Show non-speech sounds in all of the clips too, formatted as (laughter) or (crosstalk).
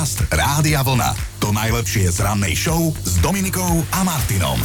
Podcast Rádia Vlna. To najlepšie z rannej show s Dominikou a Martinom.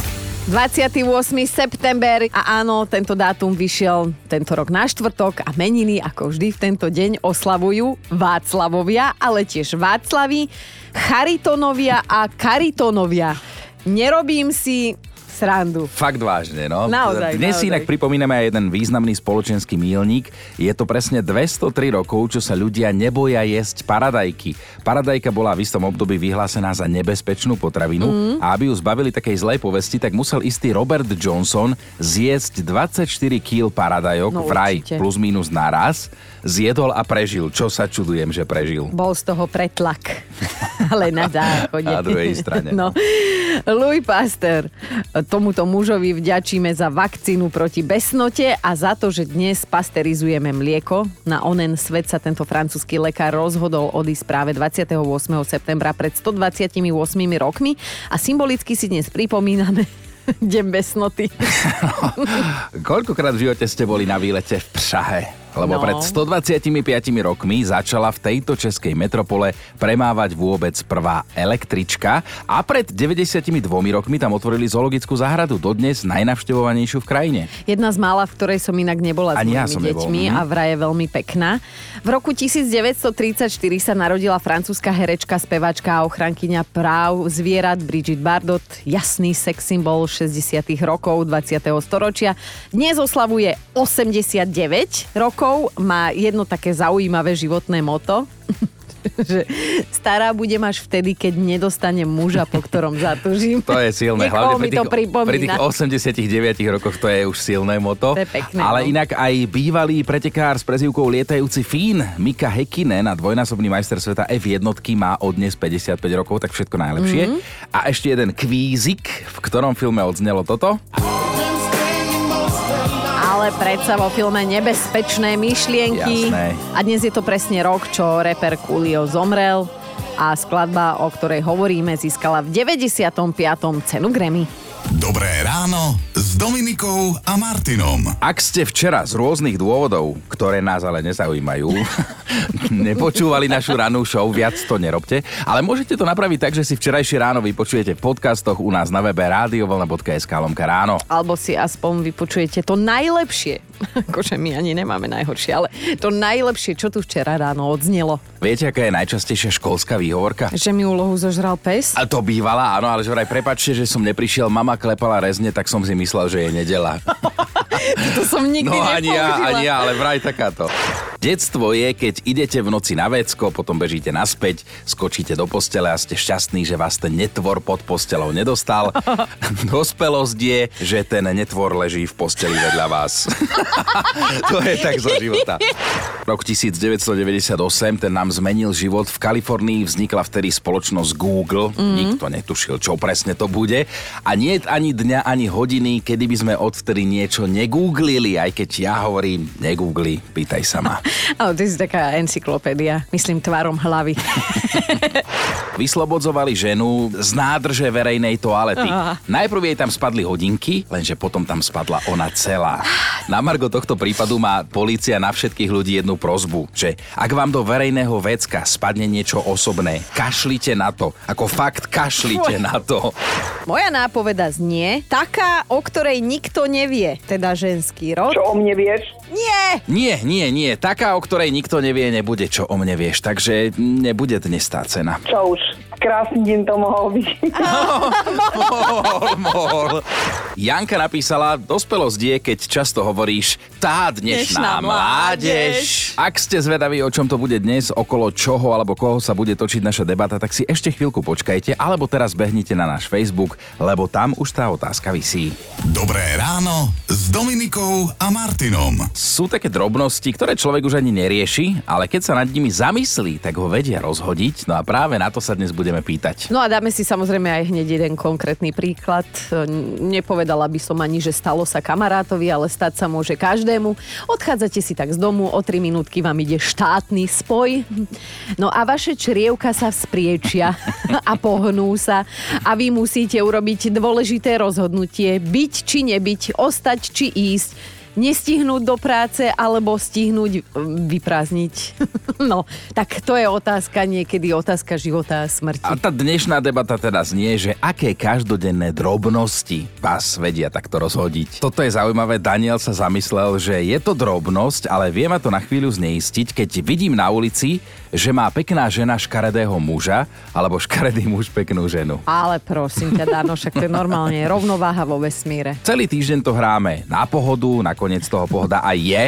28. september a áno, tento dátum vyšiel tento rok na štvrtok a meniny ako vždy v tento deň oslavujú Václavovia, ale tiež Václavi, Charitonovia a Karitonovia. Nerobím si srandu. Fakt vážne, no. Naozaj, Dnes si naozaj. inak pripomíname aj jeden významný spoločenský mílnik. Je to presne 203 rokov, čo sa ľudia neboja jesť paradajky. Paradajka bola v istom období vyhlásená za nebezpečnú potravinu mm. a aby ju zbavili takej zlej povesti, tak musel istý Robert Johnson zjesť 24 kg paradajok No, vraj určite. plus minus naraz. Zjedol a prežil. Čo sa čudujem, že prežil. Bol z toho pretlak. (laughs) Ale na záchode. Na druhej strane, (laughs) No. Louis Pasteur. Tomuto mužovi vďačíme za vakcínu proti besnote a za to, že dnes pasterizujeme mlieko. Na onen svet sa tento francúzsky lekár rozhodol odísť práve 28. septembra pred 128 rokmi a symbolicky si dnes pripomíname (laughs) Deň besnoty. (laughs) Koľkokrát v živote ste boli na výlete v Prahe? Lebo No. pred 125 rokmi začala v tejto českej metropole premávať vôbec prvá električka a pred 92 rokmi tam otvorili zoologickú záhradu, dodnes najnavštevovanejšiu v krajine. Jedna z mála, v ktorej som inak nebola s Ani ja mojimi som nebol, deťmi mhm. a vraj je veľmi pekná. V roku 1934 sa narodila francúzska herečka, spevačka a ochrankyňa práv zvierat Brigitte Bardot, jasný sex symbol 60 rokov 20. storočia. Dnes oslavuje 89 rokov, má jedno také zaujímavé životné moto. (laughs) že stará budem až vtedy, keď nedostanem muža, po ktorom zatúžim. To je silné, Niekoho hlavne pri mi to tých, pripomína. pri tých 89 rokoch to je už silné moto. To je pekné, Ale no. inak aj bývalý pretekár s prezývkou Lietajúci Fín, Mika Hekinen a dvojnásobný majster sveta F1 má od dnes 55 rokov, tak všetko najlepšie. Mhm. A ešte jeden kvízik, v ktorom filme odznelo toto. Ale predsa vo filme Nebezpečné myšlienky. Jasné. A dnes je to presne rok, čo reper Coolio zomrel a skladba, o ktorej hovoríme, získala v 95. cenu Grammy. Dobré ráno Dominikou a Martinom. Ak ste včera z rôznych dôvodov, ktoré nás ale nezaujímajú, (laughs) nepočúvali našu ranú show, viac to nerobte, ale môžete to napraviť tak, že si včerajšie ráno vypočujete v podcastoch u nás na webe radiovlna.sk lomka ráno. Alebo si aspoň vypočujete to najlepšie. (laughs) Akože my ani nemáme najhoršie, ale to najlepšie, čo tu včera ráno odznelo. Viete, aká je najčastejšia školská výhovorka? Že mi úlohu zožral pes? A to bývala, áno, ale že vraj prepačte, že som neprišiel, mama klepala rezne, tak som si myslel, že je nedela. (laughs) To som nikdy No ani ja, ani ja, ale vraj takáto. Detstvo je, keď idete v noci na vecko, potom bežíte naspäť, skočíte do postele a ste šťastní, že vás ten netvor pod postelou nedostal. (laughs) Dospelosť je, že ten netvor leží v posteli vedľa vás. To je tak zo života. (laughs) Rok 1998, ten nám zmenil život. V Kalifornii vznikla vtedy spoločnosť Google. Mm. Nikto netušil, čo presne to bude. A nie ani dňa, ani hodiny, kedy by sme odvtedy niečo negooglili, aj keď ja hovorím, negoogli, pýtaj sa ma. (laughs) Ale ty si taká encyklopédia, myslím tvarom hlavy. (laughs) Vyslobodzovali ženu z nádrže verejnej toalety. Aha. Najprv jej tam spadli hodinky, lenže potom tam spadla ona celá. Na margo tohto prípadu má polícia na všetkých ľudí jednu prozbu, že ak vám do verejného vecka spadne niečo osobné, kašlite na to. Ako fakt kašlite Fuj. na to. Moja nápoveda znie taká, o ktorej nikto nevie, teda ženský rod. Čo o mne vieš? Nie! Nie, nie, nie. Taká, o ktorej nikto nevie, nebude, čo o mne vieš. Takže nebude dnes tá cena. Čo už? Krásny deň to mohol byť. (laughs) mohol, mohol. Janka napísala, dospelosť je, keď často hovoríš tá dnešná Dnešná mládež. Ak ste zvedaví, o čom to bude dnes, okolo čoho alebo koho sa bude točiť naša debata, tak si ešte chvíľku počkajte, alebo teraz behnite na náš Facebook, lebo tam už tá otázka visí. Dobré ráno s Dominikou a Martinom. Sú také drobnosti, ktoré človek už ani nerieši, ale keď sa nad nimi zamyslí, tak ho vedia rozhodiť. No a práve na to sa dnes budeme pýtať. No a dáme si samozrejme aj hneď jeden konkrétny príklad. Nepovedala by som ani, že stalo sa kamarátovi, ale stať sa môže každému. Odchádzate si tak z domu, o 3 minútky vám ide štátny spoj. No a vaše črievka sa vzpriečia (laughs) a pohnú sa a vy musíte urobiť dôležité rozhodnutie, byť či nebyť, ostať či ísť. Nestihnúť do práce alebo stihnúť mm, vyprázdniť. (laughs) No, tak to je otázka niekedy, otázka života a smrti. A tá dnešná debata teda znie, že aké každodenné drobnosti vás vedia takto rozhodiť. Toto je zaujímavé, Daniel sa zamyslel, že je to drobnosť, ale vie ma to na chvíľu zneistiť, keď vidím na ulici, že má pekná žena škaredého muža, alebo škaredý muž peknú ženu. Ale prosím ťa, Dano, však to je normálne rovnováha vo vesmíre. Celý týždeň to hráme na pohodu, nakoniec toho pohoda aj je.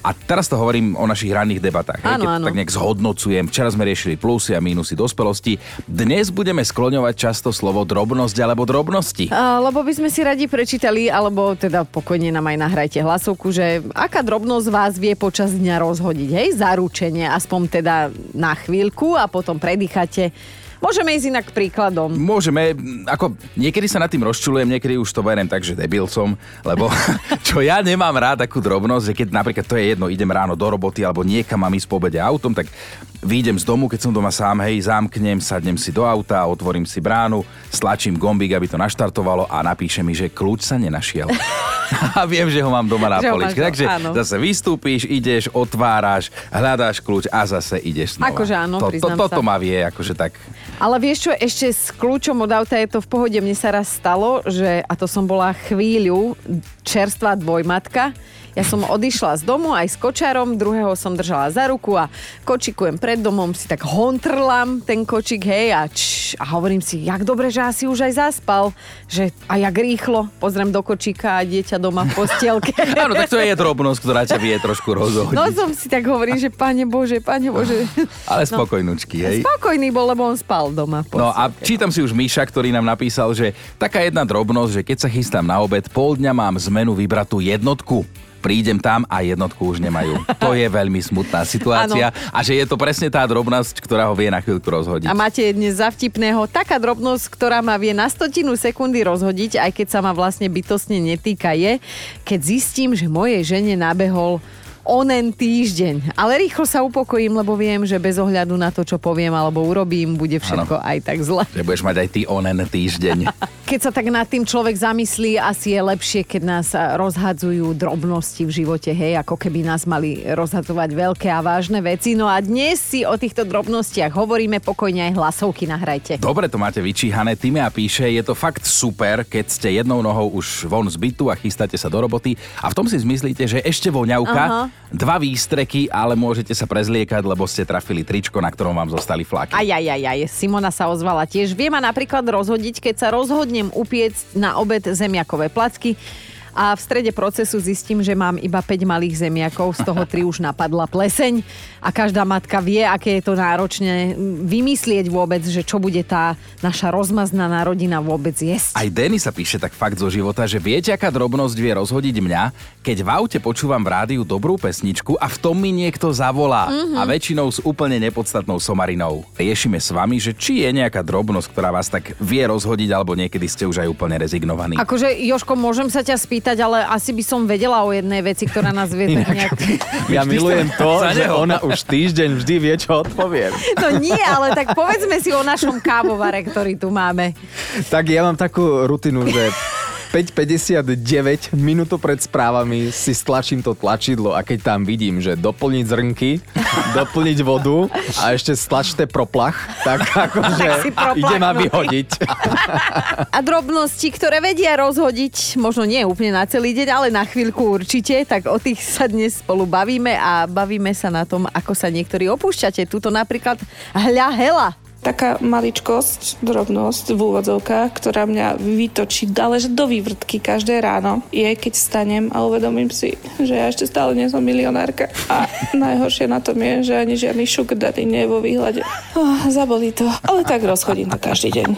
A teraz to hovorím o našich ranných debatách. Áno, áno. Tak nejak zhodnocujem. Včera sme riešili plusy a mínusy dospelosti. Dnes budeme skloňovať často slovo drobnosť alebo drobnosti. A, lebo by sme si radi prečítali, alebo teda pokojne nám aj nahrajte hlasovku, že aká drobnosť vás vie počas dňa rozhodiť, hej, zaručenie, aspoň teda na chvíľku a potom predýchate. Môžeme ísť inak príkladom. Môžeme, ako niekedy sa nad tým rozčulujem, niekedy už to beriem tak, že debil som, lebo (laughs) čo ja nemám rád takú drobnosť, že keď napríklad to je jedno, idem ráno do roboty alebo niekam mám ísť po obede autom, tak výjdem z domu, keď som doma sám, hej, zamknem, sadnem si do auta, otvorím si bránu, stlačím gombík, aby to naštartovalo a napíše mi, že kľúč sa nenašiel. (laughs) a viem, že ho mám doma na Že poličke. Takže áno. zase vystúpíš, ideš, otváraš, hľadáš kľúč a zase ideš znova. Akože áno, to, to, Toto sa. ma vie, akože tak... Ale vieš čo, ešte s kľúčom od auta je to v pohode. Mne sa raz stalo, že, a to som bola chvíľu, čerstvá dvojmatka, ja som odišla z domu aj s kočárom, druhého som držala za ruku a kočikujem pred domom, si tak hontrlam ten kočik, hej, a, č, a hovorím si, jak dobre, že asi už aj zaspal, že a jak rýchlo, pozriem do kočíka a dieťa doma v postielke. (laughs) Áno, tak to je drobnosť, ktorá ťa vie trošku rozhodiť. No som si tak hovorím, že pane Bože, pane Bože. (laughs) Ale spokojnúčky, hej. Spokojný bol, lebo on spal doma. v No a postielke. čítam si už Míša, ktorý nám napísal, že taká jedna drobnosť, že keď sa chystám na obed, pol dňa mám zmenu vybratú jednotku. Prídem tam a jednotku už nemajú. To je veľmi smutná situácia a že je to presne tá drobnosť, ktorá ho vie na chvíľku rozhodiť. A máte dnes za vtipného taká drobnosť, ktorá ma vie na stotinu sekundy rozhodiť, aj keď sa ma vlastne bytostne netýka, je, keď zistím, že mojej žene nabehol onen týždeň. Ale rýchlo sa upokojím, lebo viem, že bez ohľadu na to, čo poviem alebo urobím, bude všetko aj tak zle. Že budeš mať aj ty onen týždeň. (laughs) Keď sa tak nad tým človek zamyslí, asi je lepšie, keď nás rozhadzujú drobnosti v živote, hej, ako keby nás mali rozhadzovať veľké a vážne veci. No a dnes si o týchto drobnostiach hovoríme, pokojne aj hlasovky nahrajte. Dobre to máte vyčíhané. Týmia píše, je to fakt super, keď ste jednou nohou už von z bytu a chystáte sa do roboty a v tom si zmyslíte, že ešte voňavka, Aha. Dva výstreky, ale môžete sa prezliekať, lebo ste trafili tričko, na ktorom vám zostali flaky. Aj, aj, aj, aj. Simona sa ozvala tiež. Vie ma napríklad rozhodiť, keď sa rozhodnem upiecť na obed zemiakové placky a v strede procesu zistím, že mám iba 5 malých zemiakov, z toho 3 už napadla pleseň a každá matka vie, aké je to náročné vymyslieť vôbec, že čo bude tá naša rozmaznaná rodina vôbec jesť. Aj Denny sa píše tak fakt zo života, že viete, aká drobnosť vie rozhodiť mňa, keď v aute počúvam v rádiu dobrú pesničku a v tom mi niekto zavolá. Mm-hmm. A väčšinou s úplne nepodstatnou somarinou. Riešime s vami, že či je nejaká drobnosť, ktorá vás tak vie rozhodiť, alebo niekedy ste už aj úplne rezignovaní. Akože, Joško, môžem sa ťa spýtať, ale asi by som vedela o jednej veci, ktorá nás vie tak nejak... (laughs) Ja milujem to, že ona už týždeň vždy vie, čo odpoviem. (laughs) No nie, ale tak povedzme si o našom kávovare, ktorý tu máme. Tak ja mám takú rutinu, že 5.59 minútu pred správami si stlačím to tlačidlo a keď tam vidím, že doplniť zrnky, (laughs) doplniť vodu a ešte stlačte proplach, tak (laughs) akože Tak ide ma vyhodiť. (laughs) A drobnosti, ktoré vedia rozhodiť, možno nie úplne na celý deň, ale na chvíľku určite, tak o tých sa dnes spolu bavíme a bavíme sa na tom, ako sa niektorí opúšťate. Tuto napríklad hľa hela. Taká maličkosť, drobnosť v úvodzovkách, ktorá mňa vytočí, ale že do vývrtky každé ráno, je keď stanem a uvedomím si, že ja ešte stále nie som milionárka. A najhoršie na tom je, že ani žiadny sugar daddy nie je vo výhľade. Oh, zabolí to, ale tak rozchodím to každý deň.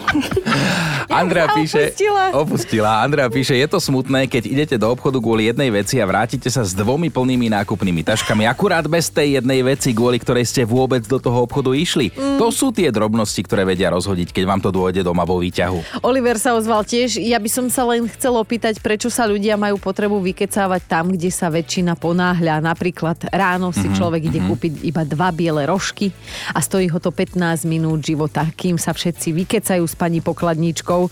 (laughs) Andrea píše... opustila. Opustila. Andrea píše, je to smutné, keď idete do obchodu kvôli jednej veci a vrátite sa s dvomi plnými nákupnými taškami, akurát bez tej jednej veci, kvôli ktorej ste vôbec do toho obchodu išli. Mm. To sú tie drobnosti, ktoré vedia rozhodiť, keď vám to dôjde doma vo výťahu. Oliver sa ozval tiež. Ja by som sa len chcel opýtať, prečo sa ľudia majú potrebu vykecávať tam, kde sa väčšina ponáhľa. Napríklad ráno si Mhm, človek ide kúpiť iba dva biele rožky a stojí ho to 15 minút života, kým sa všetci vykecajú s pani pokladníčkou.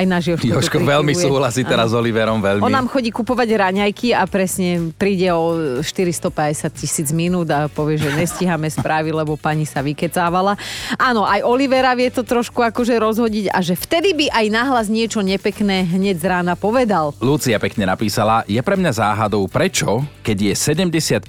Aj náš Jožko. Jožko veľmi súhlasí teraz s Oliverom, veľmi. On nám chodí kupovať raňajky a presne príde o 450 tisíc minút a povie, že nestíhame správy, lebo pani sa vykecávala. Áno, aj Olivera vie to trošku akože rozhodiť a že vtedy by aj nahlas niečo nepekné hneď z rána povedal. Lucia pekne napísala, je pre mňa záhadou, prečo, keď je 75%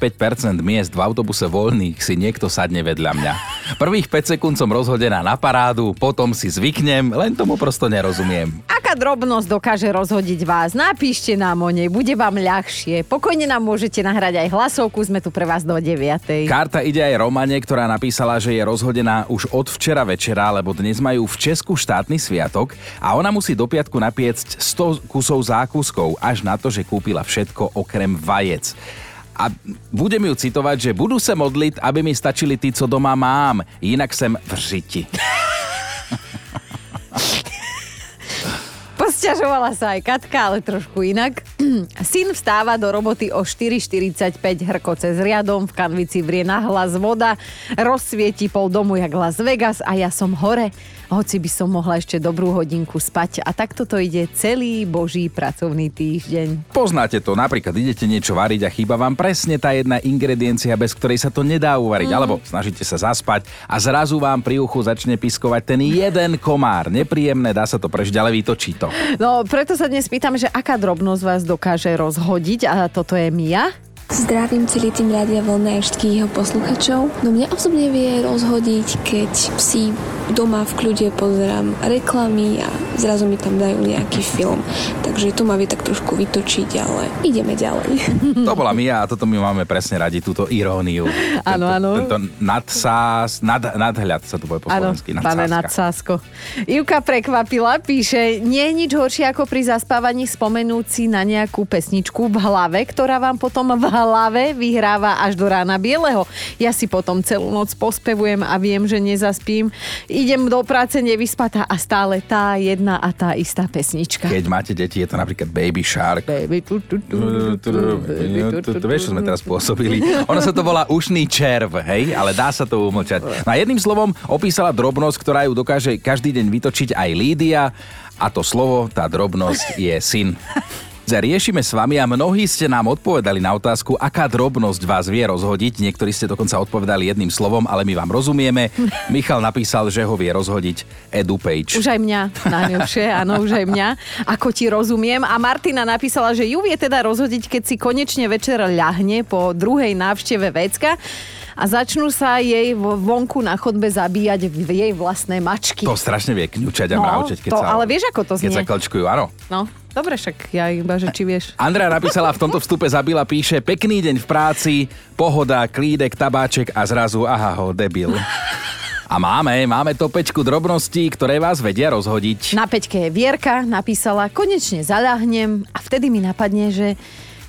miest v autobuse voľných, si niekto sadne vedľa mňa. Prvých 5 sekúnd som rozhodená na parádu, potom si zvyknem, len tomu prosto nerozumiem. Aká drobnosť dokáže rozhodiť vás? Napíšte nám o nej, bude vám ľahšie. Pokojne nám môžete nahrať aj hlasovku, sme tu pre vás do 9. Karta ide aj Romane, ktorá napísala, že je rozhodená už od včera večera, lebo dnes majú v Česku štátny sviatok a ona musí do piatku napiecť 100 kusov zákuskov, až na to, že kúpila všetko okrem vajec. A budem ju citovať, že budú sa modliť, aby mi stačili tí, co doma mám, inak sem v žiti. Posťažovala sa aj Katka, ale trošku inak. (clears throat) Syn vstáva do roboty o 4.45 hrko cez riadom, v kanvici vrie na hlas voda, rozsvieti pol domu jak Las Vegas a ja som hore, hoci by som mohla ešte dobrú hodinku spať. A takto to ide celý boží pracovný týždeň. Poznáte to, napríklad idete niečo variť a chýba vám presne tá jedna ingrediencia, bez ktorej sa to nedá uvariť, mm. alebo snažíte sa zaspať a zrazu vám pri uchu začne piskovať ten jeden komár. Nepríjemné, dá sa to prežiť, ale vytočí to. No, preto sa dnes pýtam, že aká drobnosť vás dokáže rozhodiť a toto je Mia. Zdravím celý tým Rádia Vlna aj všetkých jeho posluchačov. No mňa osobne vie rozhodiť, keď si doma v kľude pozerám reklamy a zrazu mi tam dajú nejaký film. Takže to ma vie tak trošku vytočiť, ale ideme ďalej. (laughs) To bola Mia a toto my máme presne radi, túto iróniu. Áno, Tento- áno. Tento nadsás, nad, nadhľad sa to bude po Áno, slovensky. pane nadsázka. Nadsásko. Ivka prekvapila, píše, nie je nič horšie ako pri zaspávaní spomenúť si na nejakú pesničku v hlave, ktorá vám potom v hlave vyhráva až do rána bieleho. Ja si potom celú noc pospevujem a viem, že nezaspím. Idem do práce nevyspatá a stále tá jedna a tá istá pesnička. Keď máte deti, je to napríklad Baby Shark. Baby, tu, tu, tu, tu. Vieš, čo sme teraz spôsobili? Ono sa to volá ušný červ, hej? Ale dá sa to umlčať. No a jedným slovom opísala drobnosť, ktorá ju dokáže každý deň vytočiť aj Lídia. A to slovo, tá drobnosť je syn. Riešime s vami a mnohí ste nám odpovedali na otázku, aká drobnosť vás vie rozhodiť. Niektorí ste dokonca odpovedali jedným slovom, ale my vám rozumieme. (laughs) Michal napísal, že ho vie rozhodiť Edu Page. Už aj mňa, najlepšie, áno, už aj mňa. Ako ti rozumiem. A Martina napísala, že ju vie teda rozhodiť, keď si konečne večer ľahne po druhej návšteve vecka a začnú sa jej vo- vonku na chodbe zabíjať v jej vlastné mačky. To strašne vie kňučať a No, mravčať, keď to- sa... ale vieš, ako to Keď znie? sa klčkujú, áno. No, dobre, však ja iba, že či vieš. Andrea napísala v tomto vstupe zabila, píše pekný deň v práci, pohoda, klídek, tabáček a zrazu aha ho, debil. A máme, máme topečku drobností, ktoré vás vedia rozhodiť. Na peťke Vierka, napísala, konečne zaľahnem a vtedy mi napadne, že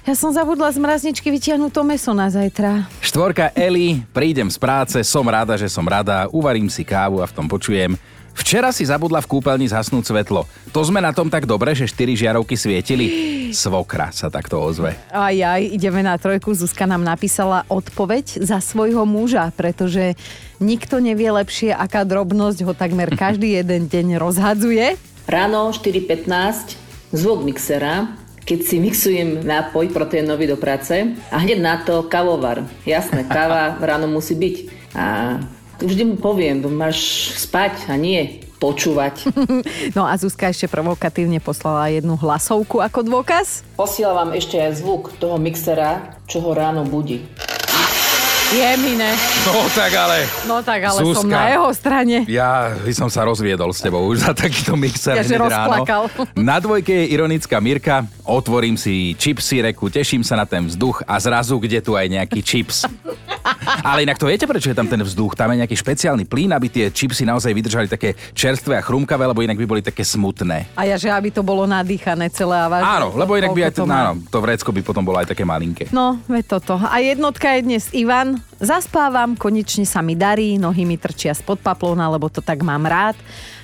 ja som zabudla z mrazničky vytiahnuť to meso na zajtra. Štvorka Eli, prídem z práce, som rada, že som rada, uvarím si kávu a v tom počujem. Včera si zabudla v kúpeľni zhasnúť svetlo. To sme na tom tak dobre, že štyri žiarovky svietili. Svokra sa takto ozve. Aj, aj, ideme na trojku. Zuzka nám napísala odpoveď za svojho muža, pretože nikto nevie lepšie, aká drobnosť ho takmer (laughs) každý jeden deň rozhadzuje. Ráno 4.15, zvuk mixera, keď si mixujem nápoj proteínový do práce a hneď na to kavovar. Jasné, káva ráno musí byť. A vždy mu poviem, máš spať a nie počúvať. (laughs) No a Zuzka ešte provokatívne poslala jednu hlasovku ako dôkaz. Posielam vám ešte aj zvuk toho mixera, čo ho ráno budí. Jemine. No tak ale... No tak, ale som Zuzka. na jeho strane. Ja by som sa rozviedol s tebou už za takýto mixer Ja, že ráno. rozplakal. (laughs) Na dvojke je ironická Mirka, otvorím si čipsy reku, teším sa na ten vzduch a zrazu kde tu aj nejaký čips. (laughs) Ale inak to viete, prečo je tam ten vzduch? Tam je nejaký špeciálny plyn, aby tie čipsy naozaj vydržali také čerstvé a chrumkavé, lebo inak by boli také smutné. A ja, že aby to bolo nadýchané celé a vážne. Áno, lebo inak by aj to, áno, to vrecko by potom bolo aj také malinké. No, veď toto. A jednotka je dnes Ivan. Zaspávam, konečne sa mi darí, nohy mi trčia spod paplóna, lebo to tak mám rád.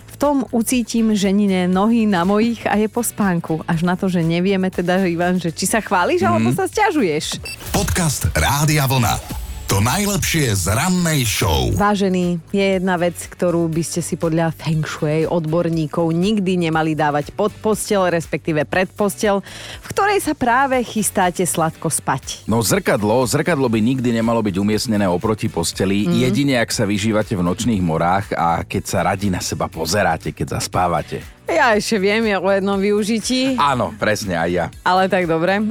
V tom ucítim ženine nohy na mojich a je po spánku. Až na to, že nevieme teda, Ivan, že či sa chváliš, alebo Mhm. sa stiažuješ. Podcast Rádia Vlna. To najlepšie z rannej show. Vážený, je jedna vec, ktorú by ste si podľa Feng Shui odborníkov nikdy nemali dávať pod postel, respektíve pred postel, v ktorej sa práve chystáte sladko spať. No zrkadlo, zrkadlo by nikdy nemalo byť umiestnené oproti posteli, mm. jedine ak sa vyžívate v nočných morách a keď sa radi na seba pozeráte, keď zaspávate. Ja ešte viem je o jednom využití. Áno, presne aj ja. Ale tak dobre.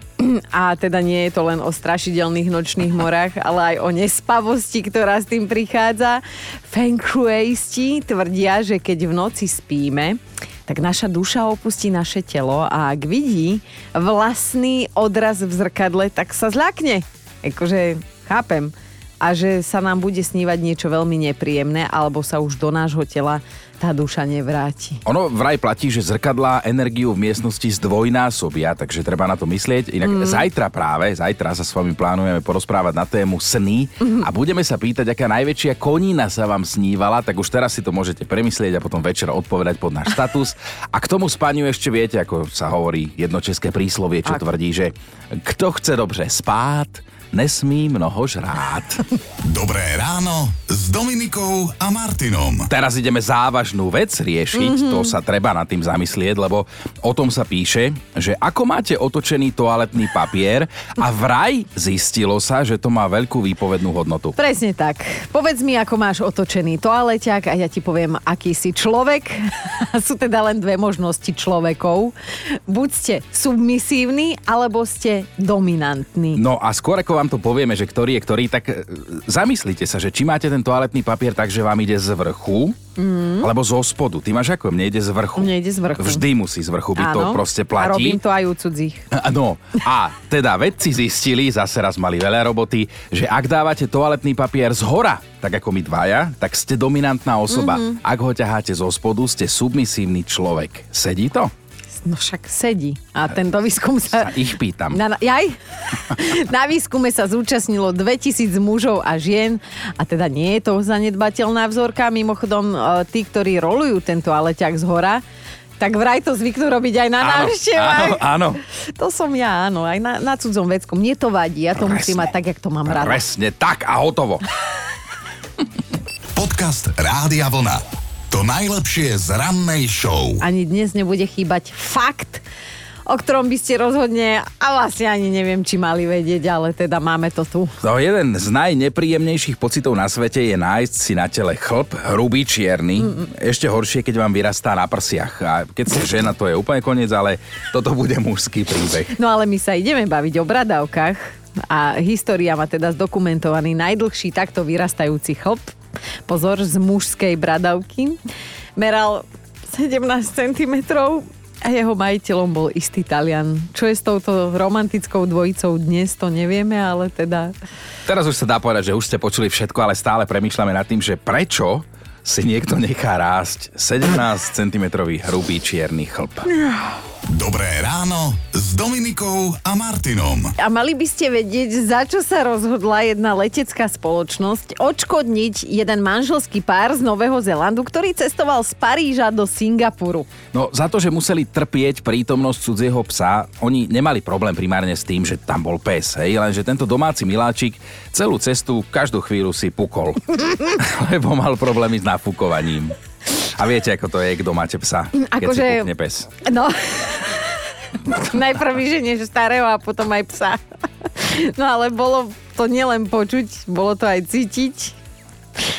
A teda nie je to len o strašidelných nočných morách, (laughs) ale aj o nespavosti, ktorá s tým prichádza. Feng tvrdia, že keď v noci spíme, tak naša duša opustí naše telo a ak vidí vlastný odraz v zrkadle, tak sa zľakne. Akože, chápem. A že sa nám bude snívať niečo veľmi nepríjemné, alebo sa už do nášho tela tá duša nevráti. Ono vraj platí, že zrkadlá energiu v miestnosti zdvojnásobia, takže treba na to myslieť. Inak mm. zajtra práve, zajtra sa s vami plánujeme porozprávať na tému sny mm. a budeme sa pýtať, aká najväčšia konína sa vám snívala, tak už teraz si to môžete premyslieť a potom večer odpovedať pod náš status. A k tomu spaniu ešte viete, ako sa hovorí jedno české príslovie, čo Ak. tvrdí, že kto chce dobre spát, nesmí mnoho žrát. (laughs) Dobré ráno s Dominikou a Martinom. Teraz ideme závažnú vec riešiť, mm-hmm. to sa treba nad tým zamyslieť, lebo o tom sa píše, že ako máte otočený toaletný papier a vraj zistilo sa, že to má veľkú výpovednú hodnotu. Presne tak. Povedz mi, ako máš otočený toaleťak a ja ti poviem, aký si človek. (laughs) Sú teda len dve možnosti človekov. Buď ste submisívni, alebo ste dominantní. No a skôr ako vám to povieme, že ktorý je ktorý, tak e, zamyslite sa, že či máte ten toaletný papier tak, že vám ide z vrchu, mm. alebo zo spodu. Ty máš ako? Mne ide z vrchu. Mne ide z vrchu. Vždy musí z vrchu byť, to proste platí. A robím to aj u cudzích. (laughs) No, a teda vedci zistili, zase raz mali veľa roboty, že ak dávate toaletný papier z hora, tak ako my dvaja, tak ste dominantná osoba. Mm-hmm. Ak ho ťaháte zo spodu, ste submisívny človek. Sedí to? No však sedí. A tento výskum sa... sa ich pýtam. Na, jaj? (laughs) na výskume sa zúčastnilo 2000 mužov a žien a teda nie je to zanedbateľná vzorka. Mimochodom, e, tí, ktorí rolujú tento aleťak z hora, tak vraj to zvyknú robiť aj na návštevách. Áno, áno. To som ja, áno, aj na, na cudzom vecku. Mne to vadí, ja to Presne. musím mať tak, jak to mám rada. Presne tak a hotovo. (laughs) Podcast Rádia Vlna. To najlepšie z rannej show. Ani dnes nebude chýbať fakt, o ktorom by ste rozhodne a vlastne ani neviem, či mali vedieť, ale teda máme to tu. No jeden z najnepríjemnejších pocitov na svete je nájsť si na tele chlp, hrubý, čierny. Mm-mm. Ešte horšie, keď vám vyrastá na prsiach. A keď ste žena, to je úplne koniec, ale toto bude mužský príbeh. No ale my sa ideme baviť o bradavkách a história má teda zdokumentovaný najdlhší takto vyrastajúci chlp pozor, z mužskej bradavky. Meral 17 cm a jeho majiteľom bol istý Talian. Čo je s touto romantickou dvojicou dnes, to nevieme, ale teda... Teraz už sa dá povedať, že už ste počuli všetko, ale stále premýšľame nad tým, že prečo si niekto nechá rásť 17 cm hrubý čierny chlp. Dobré ráno s Dominikou a Martinom. A mali by ste vedieť, za čo sa rozhodla jedna letecká spoločnosť odškodniť jeden manželský pár z Nového Zelandu, ktorý cestoval z Paríža do Singapuru. No za to, že museli trpieť prítomnosť cudzieho psa, oni nemali problém primárne s tým, že tam bol pes, hej, lenže tento domáci miláčik celú cestu každú chvíľu si pukol, (laughs) lebo mal problémy s nafúkovaním. A viete, ako to je, kto máte psa, keď si že... pes. No, (laughs) najprv vyženieš starého a potom aj psa. (laughs) No ale bolo to nielen počuť, bolo to aj cítiť.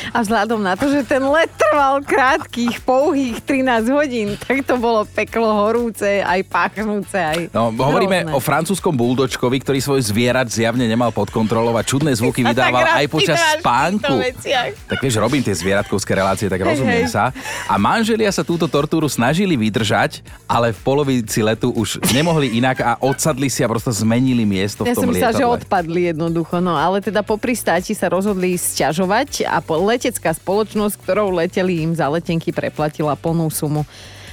A vzhľadom na to, že ten let trval krátkých, pouhých 13 hodín, tak to bolo peklo horúce, aj páchnúce, aj No, hovoríme hrozné. o francúzskom buldočkovi, ktorý svoj zvierat zjavne nemal pod kontrolou a čudné zvuky vydával aj počas spánku. Tak vieš, robím tie zvieratkovské relácie, tak rozumiem hey, sa. A manželia sa túto tortúru snažili vydržať, ale v polovici letu už nemohli inak a odsadli si a prosto zmenili miesto ja v tom som lietadle. že odpadli jednoducho, no ale teda po pristáti sa rozhodli sťažovať a letecká spoločnosť, ktorou leteli im za letenky preplatila plnú sumu.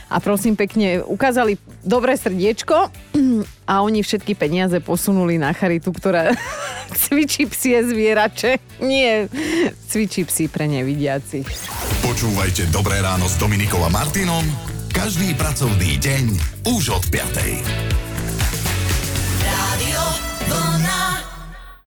A prosím pekne, ukázali dobré srdiečko (clears throat) a oni všetky peniaze posunuli na charitu, ktorá (laughs) cvičí psie zvierače. Nie, cvičí psi pre nevidiacich. Počúvajte Dobré ráno s Dominikom a Martinom každý pracovný deň už od 5.